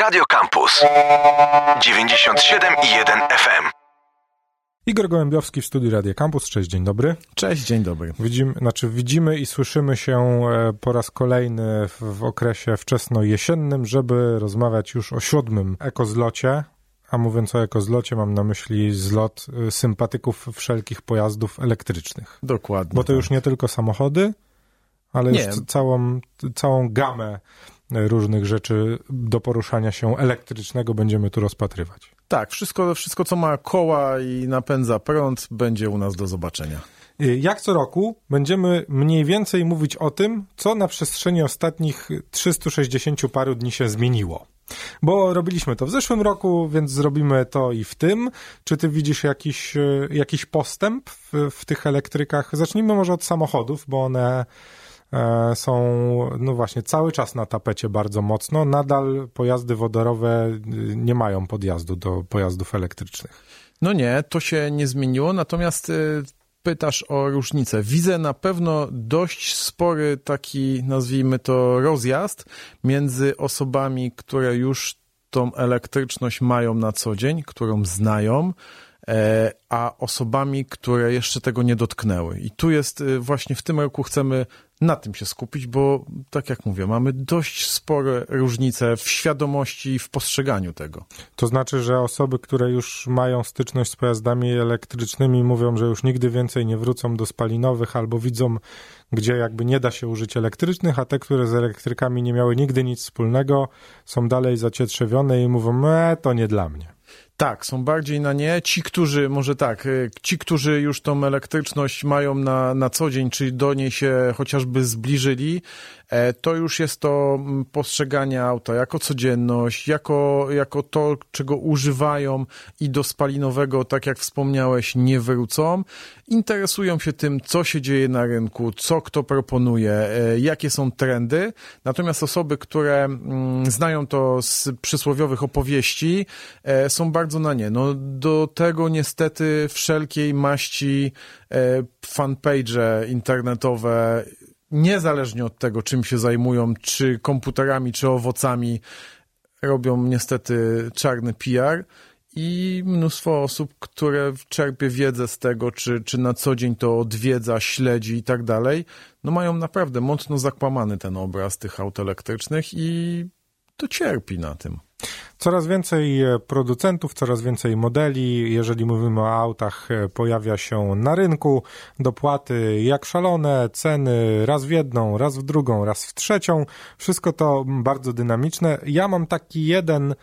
Radio Campus 97,1 FM. Igor Gołębiowski w studiu Radio Campus. Cześć, dzień dobry. Cześć, dzień dobry. Widzimy, znaczy widzimy i słyszymy się e, po raz kolejny w, okresie wczesno-jesiennym, żeby rozmawiać już o siódmym ekozlocie. A mówiąc o ekozlocie, mam na myśli zlot e, sympatyków wszelkich pojazdów elektrycznych. Dokładnie. Bo to tak. już nie tylko samochody, ale Nie. już całą, całą gamę różnych rzeczy do poruszania się elektrycznego będziemy tu rozpatrywać. Tak, wszystko, wszystko co ma koła i napędza prąd, będzie u nas do zobaczenia. Y, Jak co roku będziemy mniej więcej mówić o tym, co na przestrzeni ostatnich 360 paru dni się zmieniło. Bo robiliśmy to w zeszłym roku, więc zrobimy to i w tym. Czy ty widzisz jakiś, y, jakiś postęp w, w tych elektrykach? Zacznijmy może od samochodów, bo one są, no właśnie, cały czas na tapecie bardzo mocno. Nadal pojazdy wodorowe y, nie mają podjazdu do pojazdów elektrycznych. No nie, to się nie zmieniło, natomiast y, pytasz o różnicę. Widzę na pewno dość spory taki, nazwijmy to, rozjazd między osobami, które już tą elektryczność mają na co dzień, którą znają, e, a osobami, które jeszcze tego nie dotknęły. I tu jest y, właśnie w tym roku chcemy na tym się skupić, bo tak jak mówię, mamy dość spore różnice w świadomości i w postrzeganiu tego. To znaczy, że osoby, które już mają styczność z pojazdami elektrycznymi, mówią, że już nigdy więcej nie wrócą do spalinowych albo widzą, gdzie jakby nie da się użyć elektrycznych, a te, które z elektrykami nie miały nigdy nic wspólnego, są dalej zacietrzewione i mówią, e, to nie dla mnie. Tak, są bardziej na nie. Ci, którzy, może tak, y, ci, którzy już tą elektryczność mają na, na co dzień, czy do niej się chociażby zbliżyli, to już jest to mm, postrzeganie auta jako codzienność, jako, jako to, czego używają i do spalinowego, tak jak wspomniałeś, nie wrócą. Interesują się tym, co się dzieje na rynku, co kto proponuje, e, jakie są trendy. Natomiast osoby, które mm, znają to z przysłowiowych opowieści, e, są bardzo na nie. No, do tego niestety wszelkiej maści e, fanpage internetowe, niezależnie od tego, czym się zajmują, czy komputerami, czy owocami, robią niestety czarny PR i mnóstwo osób, które czerpie wiedzę z tego, czy, czy na co dzień to odwiedza, śledzi i tak dalej, no mają naprawdę mocno zakłamany ten obraz tych aut elektrycznych i to cierpi na tym. Coraz więcej e, producentów, coraz więcej modeli, jeżeli mówimy o autach, e, pojawia się na rynku. Dopłaty jak szalone, ceny raz w jedną, raz w drugą, raz w trzecią. Wszystko to bardzo dynamiczne. Ja mam taki jeden e,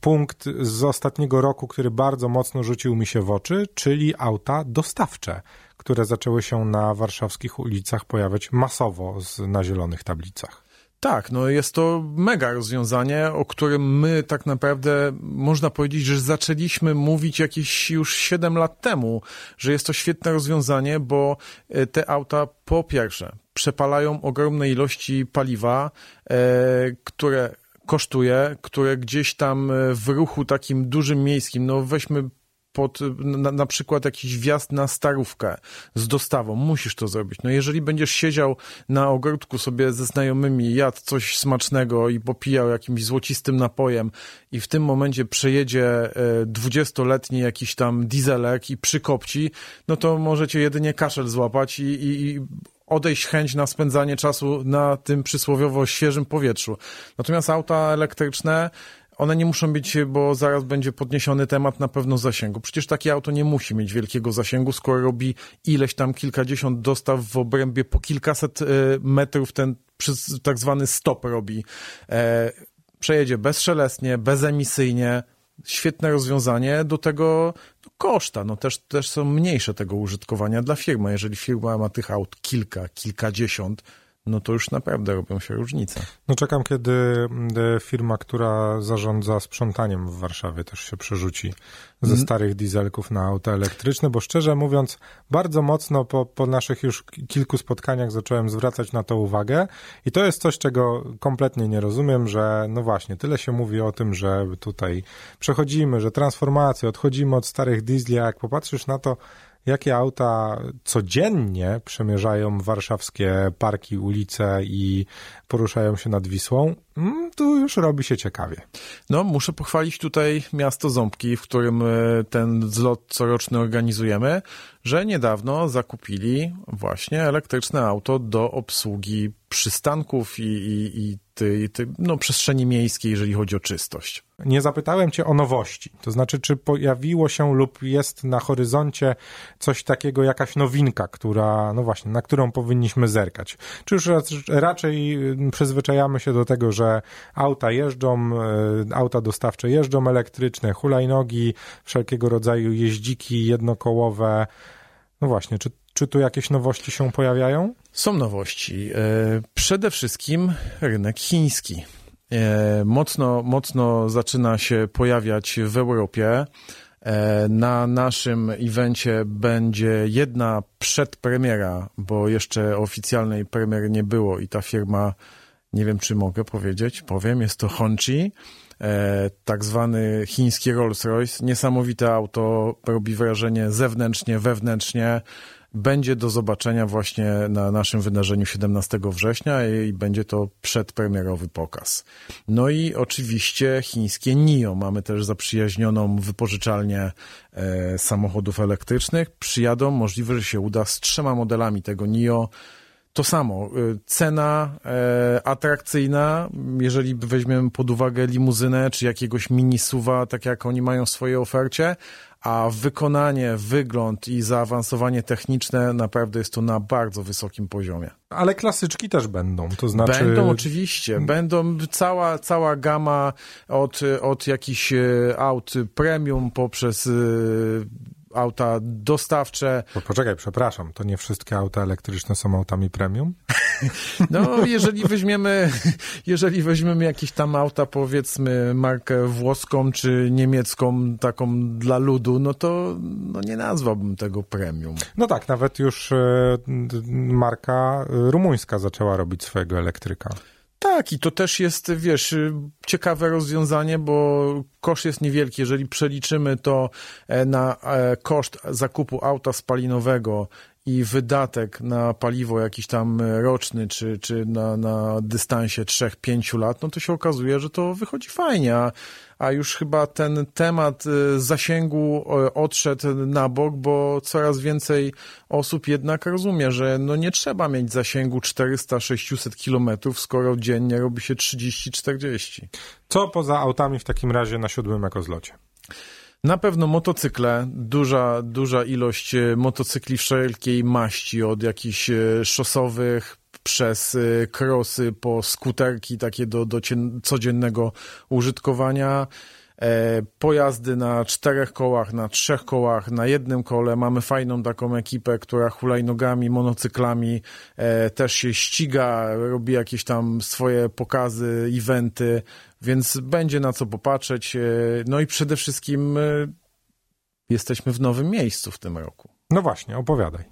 punkt z ostatniego roku, który bardzo mocno rzucił mi się w oczy, czyli auta dostawcze, które zaczęły się na warszawskich ulicach pojawiać masowo na zielonych tablicach. Tak, no jest to mega rozwiązanie, o którym my tak naprawdę można powiedzieć, że zaczęliśmy mówić jakieś już 7 lat temu, że jest to świetne rozwiązanie, bo e, te auta po pierwsze przepalają ogromne ilości paliwa, e, które kosztuje, które gdzieś tam e, w ruchu takim dużym miejskim, no weźmy pod na, na przykład jakiś wjazd na starówkę z dostawą, musisz to zrobić. No jeżeli będziesz siedział na ogródku sobie ze znajomymi, jadł coś smacznego i popijał jakimś złocistym napojem i w tym momencie przejedzie dwudziestoletni jakiś tam dieselek i przykopci, no to możecie jedynie kaszel złapać i, i, i odejść chęć na spędzanie czasu na tym przysłowiowo świeżym powietrzu. Natomiast auta elektryczne one nie muszą być, bo zaraz będzie podniesiony temat na pewno zasięgu. Przecież takie auto nie musi mieć wielkiego zasięgu, skoro robi ileś tam kilkadziesiąt dostaw w obrębie po kilkaset e, metrów, ten tak zwany stop robi. E, przejedzie bezszelestnie, bezemisyjnie, świetne rozwiązanie, do tego no, koszta, no też, też są mniejsze tego użytkowania dla firmy. Jeżeli firma ma tych aut kilka, kilkadziesiąt, no to już naprawdę robią się różnice. No czekam, kiedy e, firma, która zarządza sprzątaniem w Warszawie też się przerzuci ze starych dieselków na auta elektryczne, bo szczerze mówiąc, bardzo mocno po, po naszych już kilku spotkaniach zacząłem zwracać na to uwagę i to jest coś, czego kompletnie nie rozumiem, że no właśnie, tyle się mówi o tym, że tutaj przechodzimy, że transformacja, odchodzimy od starych diesli, a jak popatrzysz na to, jakie auta codziennie przemierzają warszawskie parki, ulice i poruszają się nad Wisłą, mm, tu już robi się ciekawie. No, muszę pochwalić tutaj miasto Ząbki, w którym e, ten zlot coroczny organizujemy, że niedawno zakupili właśnie elektryczne auto do obsługi przystanków i, i, i tej, tej, no, przestrzeni miejskiej, jeżeli chodzi o czystość. Nie zapytałem cię o nowości, to znaczy, czy pojawiło się lub jest na horyzoncie coś takiego, jakaś nowinka, która, no właśnie, na którą powinniśmy zerkać. Czy już raczej przyzwyczajamy się do tego, że auta jeżdżą, e, auta dostawcze jeżdżą elektryczne, hulajnogi, wszelkiego rodzaju jeździki jednokołowe. No właśnie, czy, czy tu jakieś nowości się pojawiają? Są nowości. E, przede wszystkim rynek chiński. E, mocno, mocno zaczyna się pojawiać w Europie. E, na naszym evencie będzie jedna przedpremiera, bo jeszcze oficjalnej premiery nie było i ta firma, nie wiem czy mogę powiedzieć, powiem, jest to Honchi, tak zwany chiński Rolls-Royce. Niesamowite auto, robi wrażenie zewnętrznie, wewnętrznie będzie do zobaczenia właśnie na naszym wydarzeniu 17 września i będzie to przedpremierowy pokaz. No i oczywiście chińskie NIO. Mamy też zaprzyjaźnioną wypożyczalnię e, samochodów elektrycznych. Przyjadą, możliwe, że się uda z trzema modelami tego NIO to samo. Y, cena e, atrakcyjna, jeżeli weźmiemy pod uwagę limuzynę czy jakiegoś mini suwa, tak jak oni mają w swojej ofercie, a wykonanie, wygląd i zaawansowanie techniczne naprawdę jest to na bardzo wysokim poziomie. Ale klasyczki też będą, to znaczy... Będą oczywiście, będą cała, cała gama od, od jakichś e, aut premium poprzez e, auta dostawcze. Bo poczekaj, przepraszam, to nie wszystkie auta elektryczne są autami premium? No, jeżeli weźmiemy, jeżeli weźmiemy jakieś tam auta, powiedzmy, markę włoską czy niemiecką, taką dla ludu, no to no nie nazwałbym tego premium. No tak, nawet już e, marka rumuńska zaczęła robić swojego elektryka. Tak, i to też jest, wiesz, ciekawe rozwiązanie, bo koszt jest niewielki. Jeżeli przeliczymy to e, na e, koszt zakupu auta spalinowego i wydatek na paliwo jakiś tam roczny, czy, czy na, na dystansie 3-5 lat, no to się okazuje, że to wychodzi fajnie, a, a już chyba ten temat y, zasięgu odszedł na bok, bo coraz więcej osób jednak rozumie, że no nie trzeba mieć zasięgu 400-600 kilometrów, skoro dziennie robi się 30-40. Co poza autami w takim razie na siódmym ekozlocie? Na pewno motocykle, duża, duża ilość e, motocykli wszelkiej maści, od jakichś e, szosowych przez e, krosy po skuterki takie do, do codziennego użytkowania. Pojazdy na czterech kołach, na trzech kołach, na jednym kole. Mamy fajną taką ekipę, która hulajnogami, monocyklami też się ściga, robi jakieś tam swoje pokazy, eventy więc będzie na co popatrzeć. E, no i przede wszystkim e, jesteśmy w nowym miejscu w tym roku. No właśnie, opowiadaj.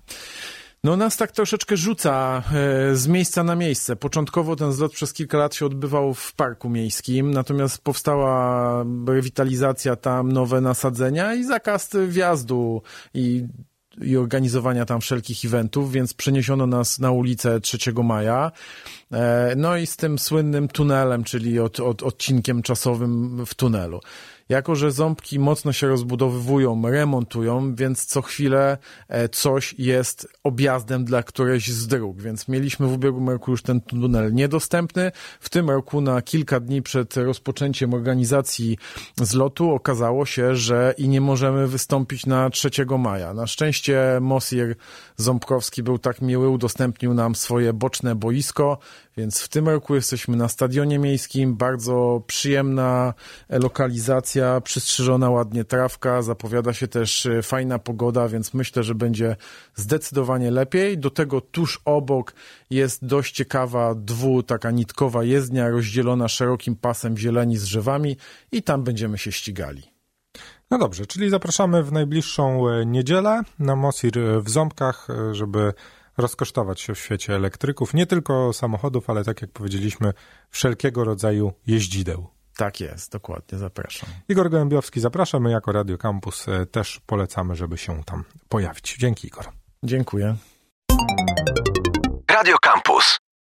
No nas tak troszeczkę rzuca e, z miejsca na miejsce. Początkowo ten zlot przez kilka lat się odbywał w parku miejskim, natomiast powstała rewitalizacja tam, nowe nasadzenia i zakaz wjazdu i i organizowania tam wszelkich eventów, więc przeniesiono nas na ulicę 3 maja. E, no i z tym słynnym tunelem, czyli od, od, odcinkiem czasowym w tunelu. Jako, że ząbki mocno się rozbudowywują, remontują, więc co chwilę e, coś jest objazdem dla którejś z dróg. Więc mieliśmy w ubiegłym roku już ten tunel niedostępny. W tym roku na kilka dni przed rozpoczęciem organizacji zlotu okazało się, że i nie możemy wystąpić na 3 maja. Na szczęście Mosir Ząbkowski był tak miły, udostępnił nam swoje boczne boisko, więc w tym roku jesteśmy na stadionie miejskim, bardzo przyjemna lokalizacja, przystrzyżona ładnie trawka, zapowiada się też e, fajna pogoda, więc myślę, że będzie zdecydowanie lepiej. Do tego tuż obok jest dość ciekawa dwu, taka nitkowa jezdnia rozdzielona szerokim pasem zieleni z drzewami i tam będziemy się ścigali. No dobrze, czyli zapraszamy w najbliższą e, niedzielę na Mosir w Ząbkach, e, żeby rozkosztować się w świecie elektryków, nie tylko samochodów, ale tak jak powiedzieliśmy, wszelkiego rodzaju jeździdeł. Tak jest, dokładnie, zapraszam. Igor Gołębiowski, zapraszamy jako Radio Campus, e, też polecamy, żeby się tam pojawić. Dzięki Igor. Dziękuję. Radio Campus.